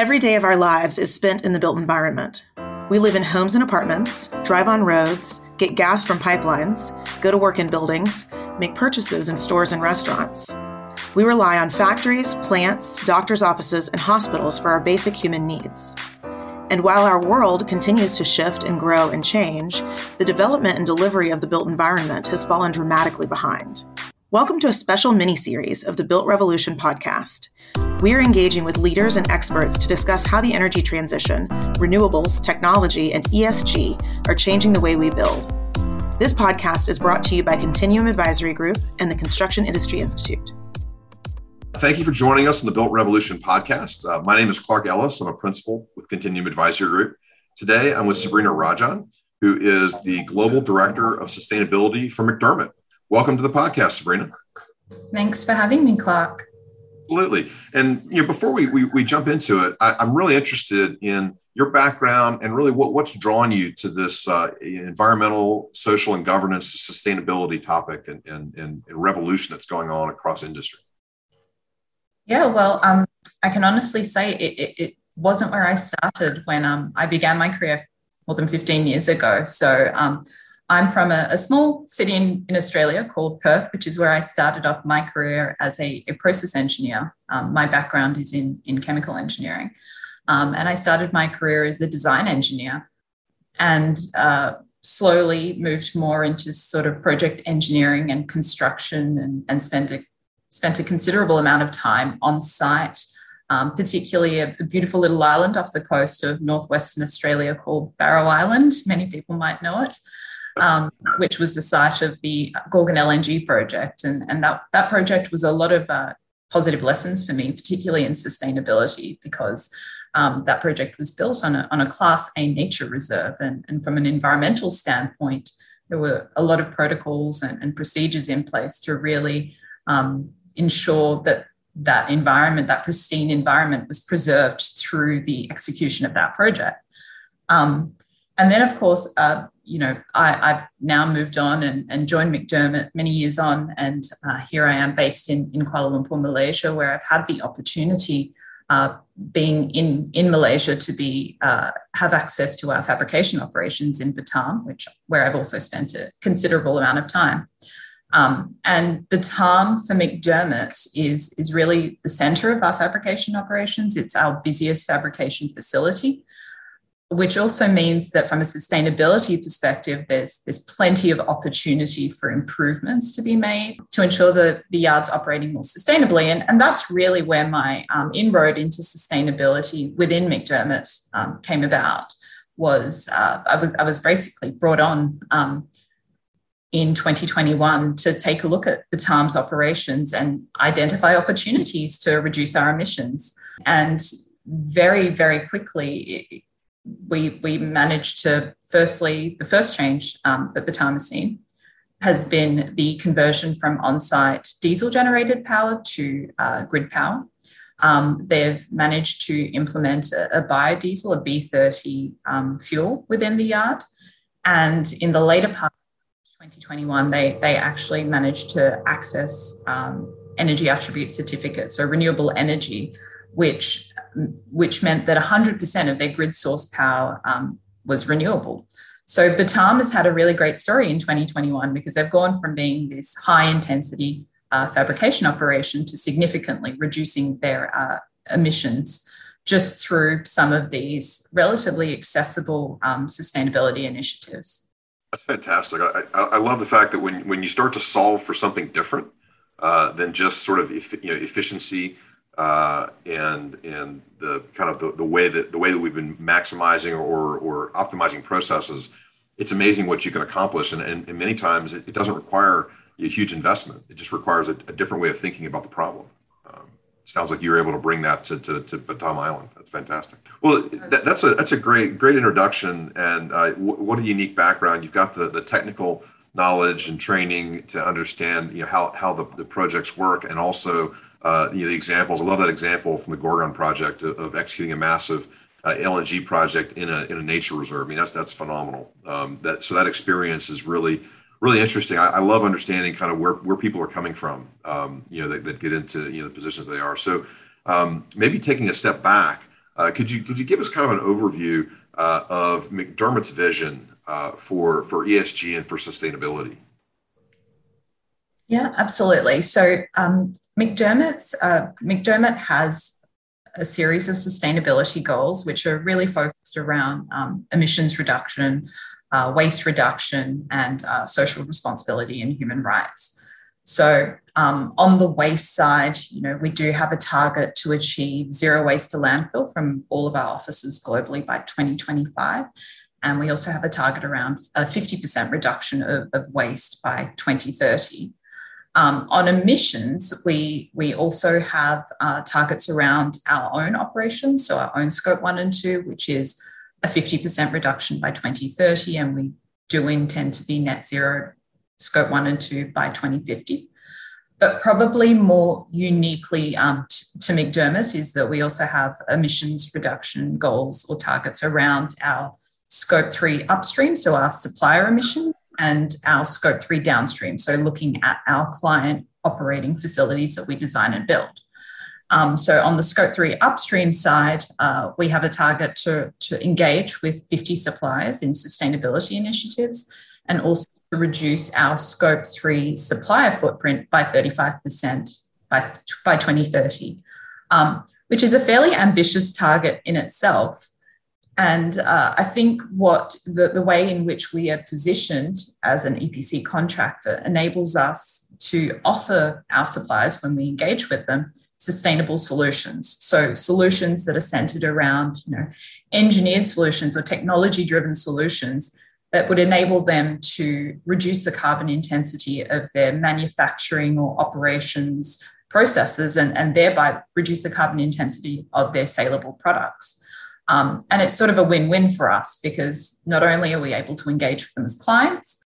Every day of our lives is spent in the built environment. We live in homes and apartments, drive on roads, get gas from pipelines, go to work in buildings, make purchases in stores and restaurants. We rely on factories, plants, doctors' offices, and hospitals for our basic human needs. And while our world continues to shift and grow and change, the development and delivery of the built environment has fallen dramatically behind. Welcome to a special mini series of the Built Revolution podcast. We are engaging with leaders and experts to discuss how the energy transition, renewables, technology, and ESG are changing the way we build. This podcast is brought to you by Continuum Advisory Group and the Construction Industry Institute. Thank you for joining us on the Built Revolution podcast. Uh, my name is Clark Ellis. I'm a principal with Continuum Advisory Group. Today, I'm with Sabrina Rajan, who is the Global Director of Sustainability for McDermott. Welcome to the podcast, Sabrina. Thanks for having me, Clark. Absolutely. And you know, before we, we, we jump into it, I, am really interested in your background and really what, what's drawn you to this uh, environmental, social, and governance sustainability topic and, and, and, revolution that's going on across industry. Yeah, well, um, I can honestly say it, it, it, wasn't where I started when um, I began my career more than 15 years ago. So um, I'm from a, a small city in, in, Australia called Perth, which is where I started off my career as a, a process engineer. Um, my background is in, in chemical engineering. Um, and I started my career as a design engineer and uh, slowly moved more into sort of project engineering and construction and, and spent, a, spent a considerable amount of time on site. Um, particularly a, a, beautiful little island off the coast of northwestern Australia called Barrow Island. Many people might know it um, which was the site of the Gorgon LNG project. And, and that, that project was a lot of uh, positive lessons for me, particularly in sustainability, because um, that project was built on a, on a Class A nature reserve. And, and from an environmental standpoint, there were a lot of protocols and, and procedures in place to really um, ensure that that environment, that pristine environment, was preserved through the execution of that project. Um, and then, of course, uh, you know, I, have now moved on and, and, joined McDermott many years on, and uh, here I am based in, in Kuala Lumpur, Malaysia, where I've had the opportunity, uh, being in in Malaysia, to be uh, have access to our fabrication operations in Batam, which where I've also spent a considerable amount of time. Um, and Batam for McDermott is is really the centre of our fabrication operations. It's our busiest fabrication facility which also means that from a sustainability perspective, there's, there's plenty of opportunity for improvements to be made to ensure that the yard's operating more sustainably. And, and that's really where my um, inroad into sustainability within McDermott um, came about was uh, I, was, I was basically brought on um, in 2021 to take a look at the Batam's operations and identify opportunities to reduce our emissions. And very, very quickly, we we managed to firstly the first change um, that Batam has seen has been the conversion from on-site diesel generated power to uh, grid power. Um, they've managed to implement a, a biodiesel, a B30 um, fuel within the yard. And in the later part of 2021, they, they actually managed to access um, energy attribute certificates, so renewable energy, which which meant that 100% of their grid source power um, was renewable. So Batam has had a really great story in 2021 because they've gone from being this high intensity uh, fabrication operation to significantly reducing their uh, emissions just through some of these relatively accessible um, sustainability initiatives. That's fantastic. I, I, love the fact that when, when you start to solve for something different uh, than just sort of you know, efficiency uh, and and the kind of the, the way that the way that we've been maximizing or or optimizing processes, it's amazing what you can accomplish. And, and, and many times it, it, doesn't require a huge investment. It just requires a, a different way of thinking about the problem. Um, sounds like you were able to bring that to, to, to Batam Island. That's fantastic. Well, that, that's a that's a great great introduction and uh, w- what a unique background. You've got the the technical knowledge and training to understand you know how how the, the projects work and also uh, you know, the examples. I love that example from the Gorgon project of, of executing a massive uh, LNG project in a in a nature reserve. I mean, that's that's phenomenal. Um, that so that experience is really really interesting. I, I, love understanding kind of where where people are coming from. Um, you know, that, that, get into you know the positions they are. So um, maybe taking a step back. Uh, could you could you give us kind of an overview uh, of McDermott's vision uh, for for ESG and for sustainability? Yeah, absolutely. So um, McDermott's uh, McDermott has a series of sustainability goals which are really focused around um, emissions reduction, uh, waste reduction, and uh, social responsibility and human rights. So um, on the waste side, you know, we do have a target to achieve zero waste to landfill from all of our offices globally by 2025. And we also have a target around a 50% reduction of, of waste by 2030. Um, on emissions, we, we also have uh, targets around our own operations, so our own scope one and two, which is a 50% reduction by 2030. And we do intend to be net zero scope one and two by 2050. But probably more uniquely um, to McDermott is that we also have emissions reduction goals or targets around our scope three upstream, so our supplier emissions, and our scope three downstream, so looking at our client operating facilities that we design and build. Um, so on the scope three upstream side, uh, we have a target to, to engage with 50 suppliers in sustainability initiatives and also to reduce our scope three supplier footprint by 35% by, by 2030, um, which is a fairly ambitious target in itself. And uh, I think what the, the way in which we are positioned as an EPC contractor enables us to offer our suppliers, when we engage with them, sustainable solutions. So solutions that are centered around, you know, engineered solutions or technology driven solutions that would enable them to reduce the carbon intensity of their manufacturing or operations processes and, and thereby reduce the carbon intensity of their saleable products. Um, and it's sort of a win win for us because not only are we able to engage with them as clients,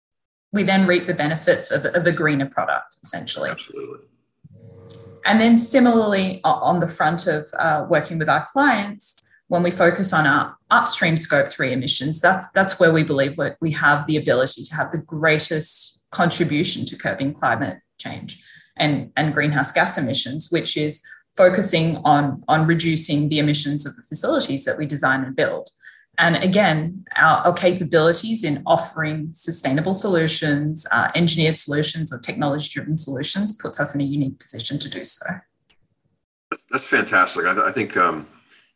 we then reap the benefits of, of a greener product, essentially. Absolutely. And then, similarly, on the front of uh, working with our clients, when we focus on our upstream scope three emissions, that's, that's where we believe we have the ability to have the greatest contribution to curbing climate change and, and greenhouse gas emissions, which is focusing on, on reducing the emissions of the facilities that we design and build. And again, our, our capabilities in offering sustainable solutions, uh, engineered solutions, or technology driven solutions puts us in a unique position to do so. That's fantastic. I, th- I think um,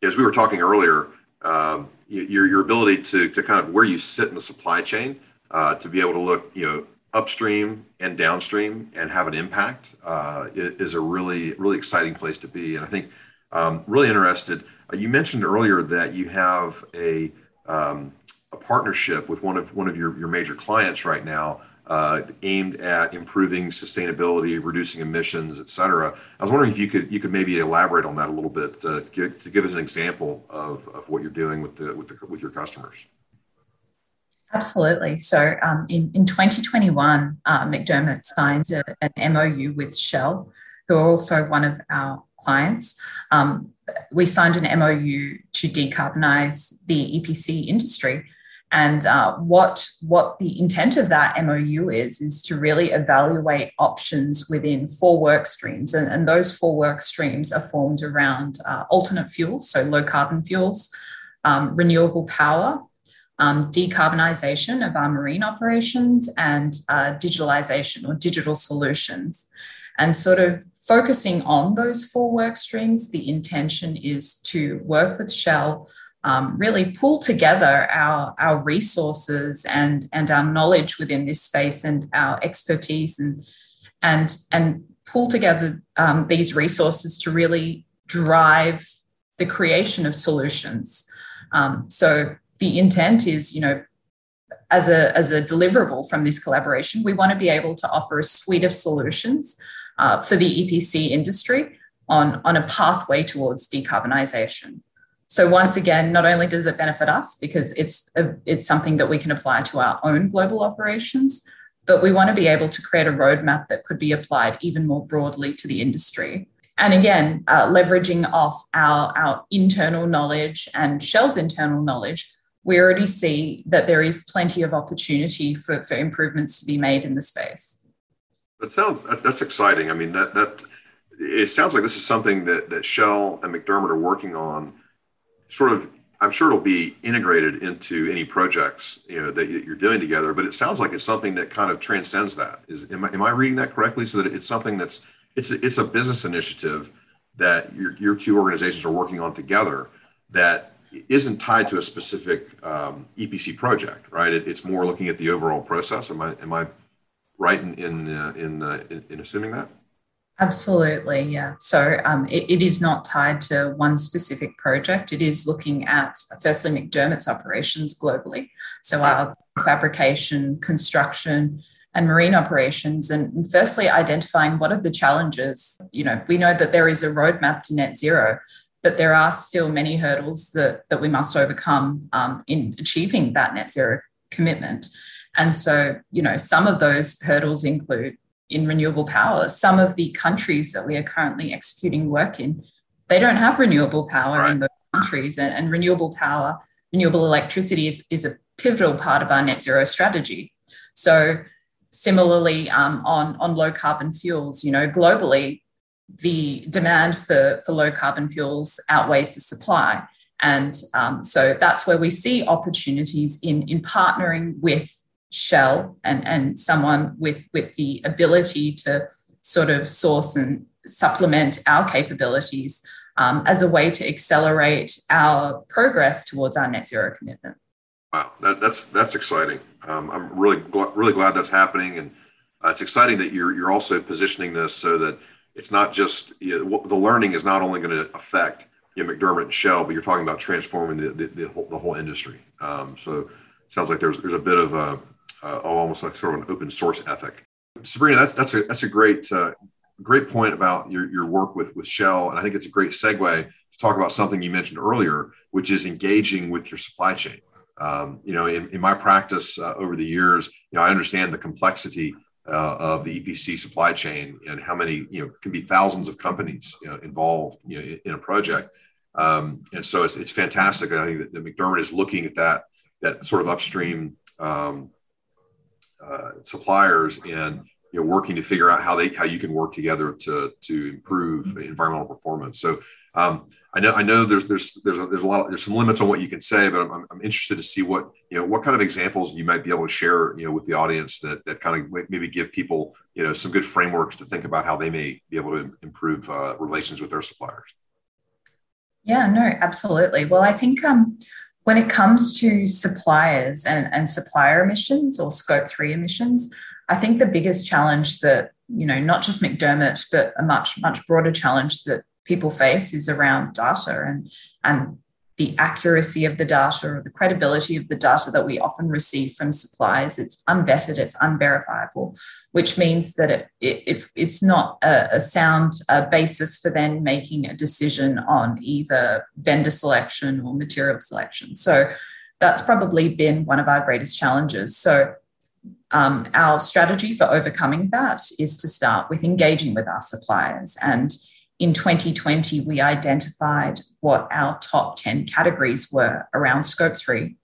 as we were talking earlier, um, your, your ability to, to kind of where you sit in the supply chain uh, to be able to look, you know, upstream and downstream and have an impact uh, is a really, really exciting place to be. And I think um, really interested. Uh, you mentioned earlier that you have a, um, a partnership with one of one of your, your major clients right now uh, aimed at improving sustainability, reducing emissions, et cetera. I was wondering if you could you could maybe elaborate on that a little bit uh, to give us an example of, of what you're doing with the with the, with your customers. Absolutely. So um, in, in 2021, uh, McDermott signed a, an MOU with Shell, who are also one of our clients. Um, we signed an MOU to decarbonize the EPC industry. And uh, what, what the intent of that MOU is, is to really evaluate options within four work streams. And, and those four work streams are formed around uh, alternate fuels, so low carbon fuels, um, renewable power, um, decarbonisation of our marine operations, and uh, digitalisation or digital solutions. And sort of focusing on those four work streams, the intention is to work with Shell um, really pull together our, our resources and, and our knowledge within this space and our expertise and, and, and pull together um, these resources to really drive the creation of solutions. Um, so the intent is, you know, as a, as a deliverable from this collaboration, we want to be able to offer a suite of solutions uh, for the EPC industry on, on a pathway towards decarbonisation. So once again, not only does it benefit us because it's a, it's something that we can apply to our own global operations, but we want to be able to create a roadmap that could be applied even more broadly to the industry. And again, uh, leveraging off our, our internal knowledge and Shell's internal knowledge, we already see that there is plenty of opportunity for, for improvements to be made in the space. That sounds that's exciting. I mean that that it sounds like this is something that that Shell and McDermott are working on sort of I'm sure it'll be integrated into any projects you know that you're doing together. But it sounds like it's something that kind of transcends that. Is am I, am I reading that correctly? So that it's something that's it's a, it's a business initiative that your your two organizations are working on together that isn't tied to a specific um, EPC project, right? It, it's more looking at the overall process. Am I am I right in in uh, in, uh, in, in assuming that? Absolutely, yeah. So um, it, it is not tied to one specific project. It is looking at firstly McDermott's operations globally. So our fabrication, construction, and marine operations. And firstly, identifying what are the challenges. You know, we know that there is a roadmap to net zero, but there are still many hurdles that, that we must overcome um, in achieving that net zero commitment. And so, you know, some of those hurdles include in renewable power. Some of the countries that we are currently executing work in, they don't have renewable power right. in those countries. And, and, renewable power, renewable electricity is, is a pivotal part of our net zero strategy. So similarly, um, on, on low carbon fuels, you know, globally, the demand for, for low carbon fuels outweighs the supply. And um, so that's where we see opportunities in, in partnering with Shell and, and someone with, with the ability to sort of source and supplement our capabilities um, as a way to accelerate our progress towards our net zero commitment. Wow, that, that's that's exciting. Um, I'm really really glad that's happening, and uh, it's exciting that you're you're also positioning this so that it's not just you know, the learning is not only going to affect you know, McDermott and Shell, but you're talking about transforming the the, the, whole, the whole industry. Um, so it sounds like there's there's a bit of a uh, almost like sort of an open source ethic. Sabrina, that's that's a that's a great uh, great point about your, your work with with Shell, and I think it's a great segue to talk about something you mentioned earlier, which is engaging with your supply chain. Um, you know, in, in my practice uh, over the years, you know, I understand the complexity uh, of the EPC supply chain and how many you know can be thousands of companies you know, involved you know, in, a project. Um, and so it's, it's fantastic. I think that, that McDermott is looking at that that sort of upstream um, uh, suppliers and you know working to figure out how they how you can work together to to improve environmental performance. So um, I know I know there's there's there's a, there's a lot of, there's some limits on what you can say, but I'm, I'm interested to see what you know what kind of examples you might be able to share you know with the audience that that kind of maybe give people you know some good frameworks to think about how they may be able to improve uh, relations with their suppliers. Yeah, no, absolutely. Well, I think um, when it comes to suppliers and, and supplier emissions or scope three emissions, I think the biggest challenge that, you know, not just McDermott, but a much, much broader challenge that people face is around data and, and the accuracy of the data or the credibility of the data that we often receive from suppliers. It's unvetted, it's unverifiable, which means that it, it, it's not a, a sound basis for then making a decision on either vendor selection or material selection. So that's probably been one of our greatest challenges. So um, our strategy for overcoming that is to start with engaging with our suppliers and in 2020, we identified what our top 10 categories were around scope three,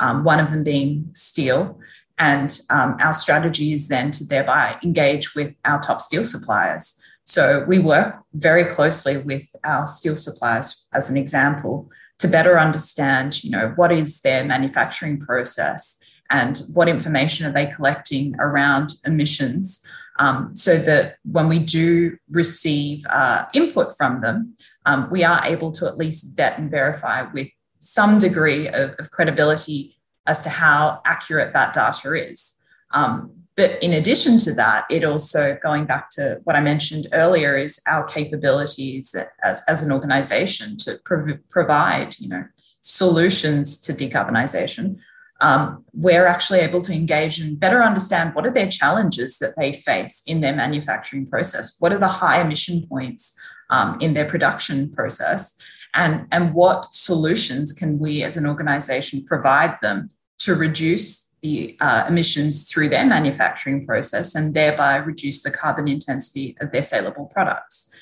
um, one of them being steel. And um, our strategy is then to thereby engage with our top steel suppliers. So we work very closely with our steel suppliers, as an example, to better understand, you know, what is their manufacturing process and what information are they collecting around emissions um, so that when we do receive uh, input from them, um, we are able to at least vet and verify with some degree of, of credibility as to how accurate that data is. Um, but in addition to that, it also, going back to what I mentioned earlier, is our capabilities as, as an organization to prov- provide, you know, solutions to decarbonization um, we're actually able to engage and better understand what are their challenges that they face in their manufacturing process. What are the high emission points um, in their production process? And, and what solutions can we as an organization provide them to reduce the uh, emissions through their manufacturing process and thereby reduce the carbon intensity of their saleable products?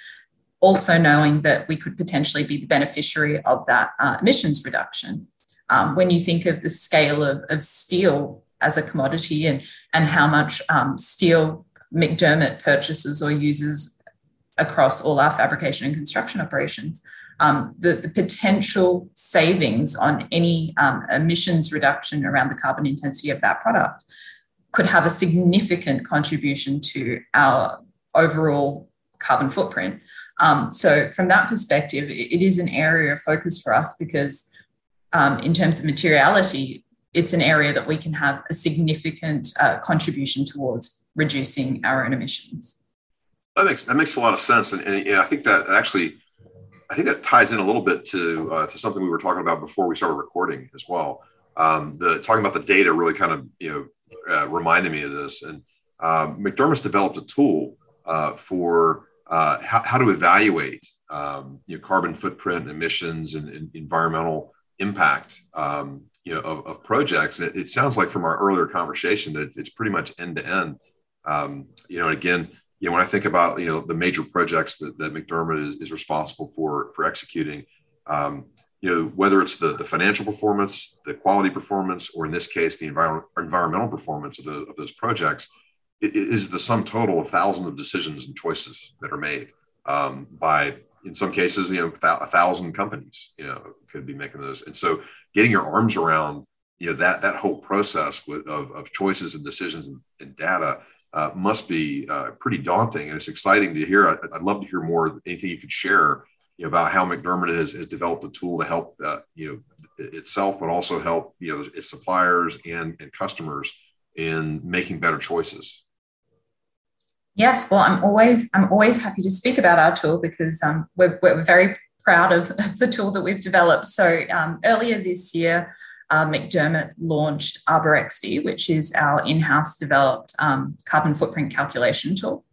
Also knowing that we could potentially be the beneficiary of that uh, emissions reduction um, when you think of the scale of, of steel as a commodity and, and how much um, steel McDermott purchases or uses across all our fabrication and construction operations. um, the, the, potential savings on any um, emissions reduction around the carbon intensity of that product could have a significant contribution to our overall carbon footprint. Um, so, from that perspective, it, it is an area of focus for us because, um, in terms of materiality, it's an area that we can have a significant uh, contribution towards reducing our own emissions. That makes that makes a lot of sense, and, and yeah, I think that actually, I think that ties in a little bit to uh, to something we were talking about before we started recording as well. Um, the talking about the data really kind of you know uh, reminded me of this. And um, McDermott's developed a tool uh, for uh, how, how, to evaluate um, you know, carbon footprint, emissions, and, and environmental impact um, you know, of, of projects. And it, it, sounds like from our earlier conversation that it's pretty much end to end. Um, you know, and again, you know, when I think about you know the major projects that, that McDermott is, is responsible for for executing, um, you know, whether it's the, the financial performance, the quality performance, or in this case, the envir- environmental performance of, the, of those projects, it, it is the sum total of thousands of decisions and choices that are made um, by, in some cases, you know, a thousand companies, you know, could be making those. And so getting your arms around, you know, that, that whole process with, of, of choices and decisions and, and data uh, must be uh, pretty daunting. And it's exciting to hear. I'd, I'd love to hear more, anything you could share you know, about how McDermott has, has developed a tool to help uh, you know itself, but also help you know its suppliers and, and customers in making better choices. Yes, well, I'm always I'm always happy to speak about our tool because um, we're, we're very proud of the tool that we've developed. So um, earlier this year, uh, McDermott launched ArborXD, which is our in-house developed um, carbon footprint calculation tool.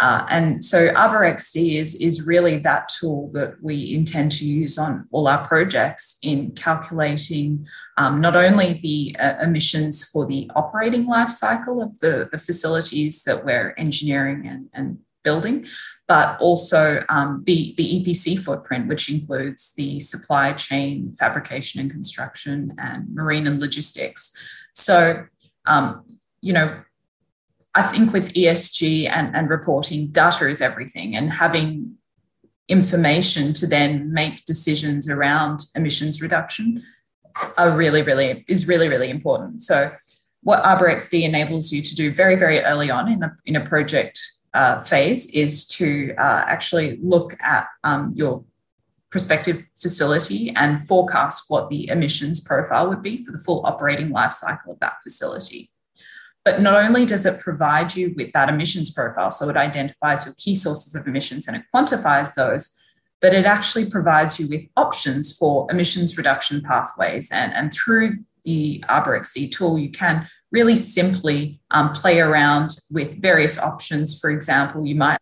Uh, and so ArborXD is, is really that tool that we intend to use on all our projects in calculating um, not only the uh, emissions for the operating life cycle of the, the facilities that we're engineering and, and building, but also um, the, the EPC footprint, which includes the supply chain, fabrication and construction, and marine and logistics. So, um, you know, I think with ESG and, and reporting, data is everything, and having information to then make decisions around emissions reduction are really, really is really, really important. So, what ArborXD enables you to do very, very early on in a, in a project uh, phase is to uh, actually look at um, your prospective facility and forecast what the emissions profile would be for the full operating life cycle of that facility. But not only does it provide you with that emissions profile, so it identifies your key sources of emissions and it quantifies those, but it actually provides you with options for emissions reduction pathways. And, and through the ArborXD tool, you can really simply um, play around with various options. For example, you might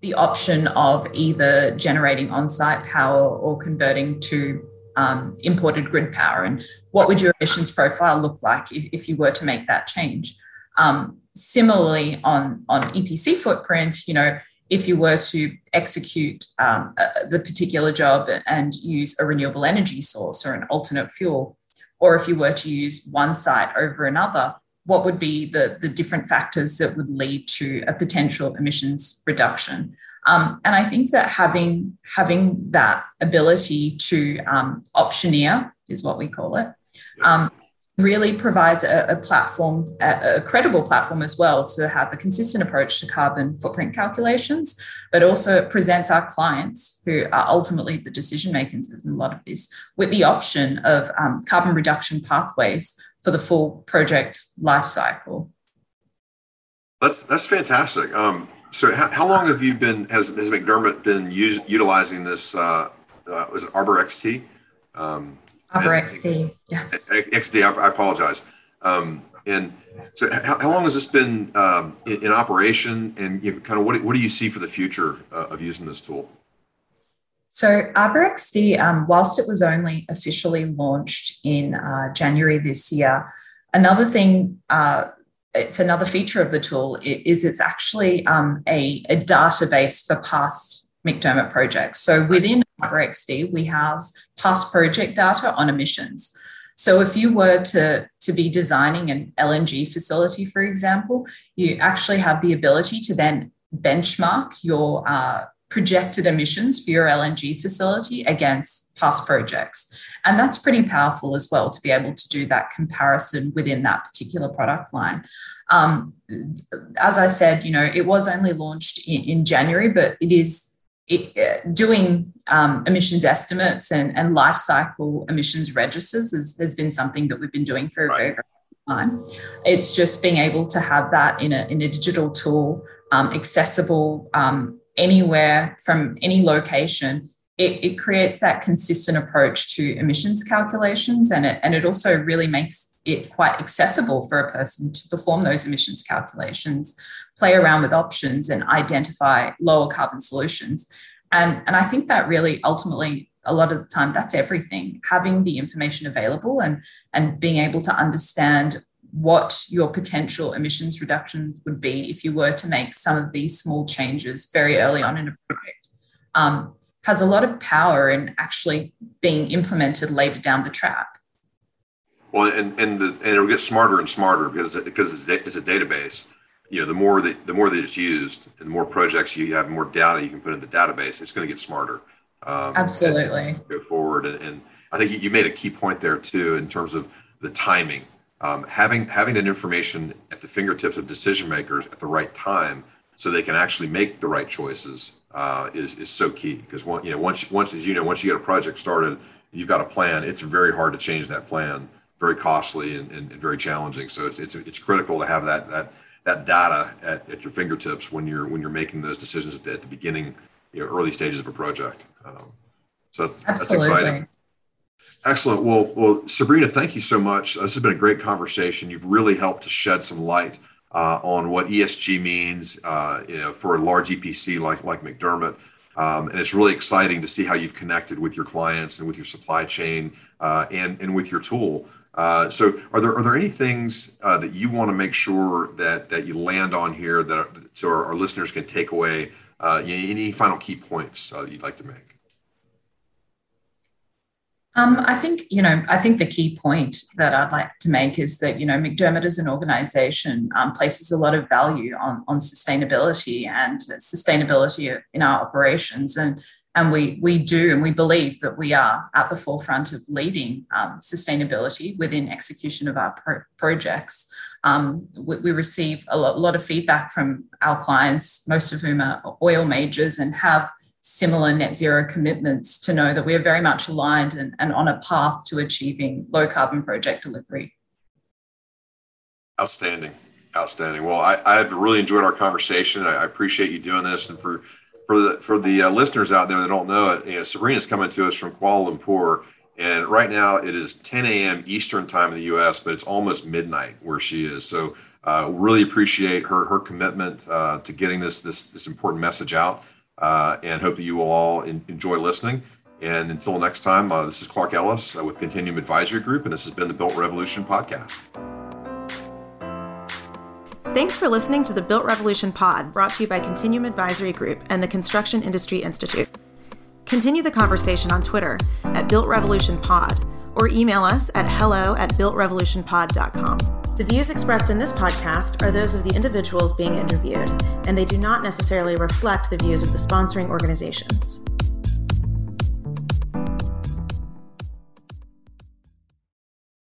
the option of either generating on-site power or converting to um, imported grid power? And what would your emissions profile look like if, if you were to make that change? Um, similarly on on epc footprint you know if you were to execute um, the particular job and use a renewable energy source or an alternate fuel or if you were to use one site over another what would be the, the different factors that would lead to a potential emissions reduction um, and I think that having having that ability to um, optioneer is what we call it. Um, really provides a, a platform, a, a, credible platform as well, to have a consistent approach to carbon footprint calculations, but also presents our clients, who are ultimately the decision makers in a lot of this, with the option of um, carbon reduction pathways for the full project life cycle. That's that's fantastic. Um, so how, how long have you been, has, has McDermott been use, utilizing this, uh, uh, was it Arbor XT? Um, Arbor XT, yes. XD, I, I apologize. Um, and so how, how, long has this been um, in, in, operation and you know, kind of what, what do you see for the future uh, of using this tool? So ArborXD, um, whilst it was only officially launched in uh, January this year, another thing uh, it's another feature of the tool is it's actually um, a, a, database for past McDermott projects. So within ArborXD, we house past project data on emissions. So if you were to, to be designing an LNG facility, for example, you actually have the ability to then benchmark your uh, projected emissions for your LNG facility against past projects. And that's pretty powerful as well to be able to do that comparison within that particular product line. Um, as I said, you know, it was only launched in, in January, but it is it, uh, doing um, emissions estimates and, and life cycle emissions registers has, has been something that we've been doing for right. a very, very long time. It's just being able to have that in a, in a digital tool, um, accessible um, anywhere from any location. It, it, creates that consistent approach to emissions calculations and it, and it also really makes it quite accessible for a person to perform those emissions calculations play around with options and identify lower carbon solutions. And, and I think that really ultimately, a lot of the time, that's everything. Having the information available and, and being able to understand what your potential emissions reduction would be if you were to make some of these small changes very early on in a project. Um, has a lot of power in actually being implemented later down the track. Well, and and, the, and it'll get smarter and smarter because because it's a database. You know the more that the more that it's used and the more projects you have more data you can put in the database it's going to get smarter um, absolutely. go forward. And, and, i think you made a key point there too in terms of the timing um, having having that information at the fingertips of decision makers at the right time so they can actually make the right choices uh, is is so key because one you know once once as you know once you get a project started you've got a plan it's very hard to change that plan very costly and, and, and very challenging so it's, it's it's critical to have that that that data at, at your fingertips when you're when you're making those decisions at the, at the beginning, you know, early stages of a project. Um, so that's, that's, exciting. Excellent. Well, well, Sabrina, thank you so much. This has been a great conversation. You've really helped to shed some light uh, on what ESG means, uh, you know, for a large EPC like like McDermott. Um, and it's really exciting to see how you've connected with your clients and with your supply chain uh, and and with your tool uh, so, are there are there any things uh, that you want to make sure that that you land on here that so our, our listeners can take away? Uh, any final key points uh, you'd like to make? Um, I think you know. I think the key point that I'd like to make is that you know McDermott as an organisation um, places a lot of value on on sustainability and sustainability in our operations, and and we we do and we believe that we are at the forefront of leading um, sustainability within execution of our pro- projects. Um, we, we, receive a lot, a lot, of feedback from our clients, most of whom are oil majors and have similar net zero commitments to know that we are very much aligned and, and on a path to achieving low carbon project delivery. Outstanding. Outstanding. Well, I, I've really enjoyed our conversation. I, I appreciate you doing this and for for the for the uh, listeners out there that don't know it, you know, coming to us from Kuala Lumpur, and right now it is 10 a.m. Eastern time in the U.S., but it's almost midnight where she is. So, uh, really appreciate her her commitment uh, to getting this this this important message out, uh, and hope that you will all in, enjoy listening. And until next time, uh, this is Clark Ellis uh, with Continuum Advisory Group, and this has been the Built Revolution podcast. Thanks for listening to the Built Revolution Pod, brought to you by Continuum Advisory Group and the Construction Industry Institute. Continue the conversation on Twitter at Built Revolution Pod or email us at hello at builtrevolutionpod.com. The views expressed in this podcast are those of the individuals being interviewed, and they do not necessarily reflect the views of the sponsoring organizations.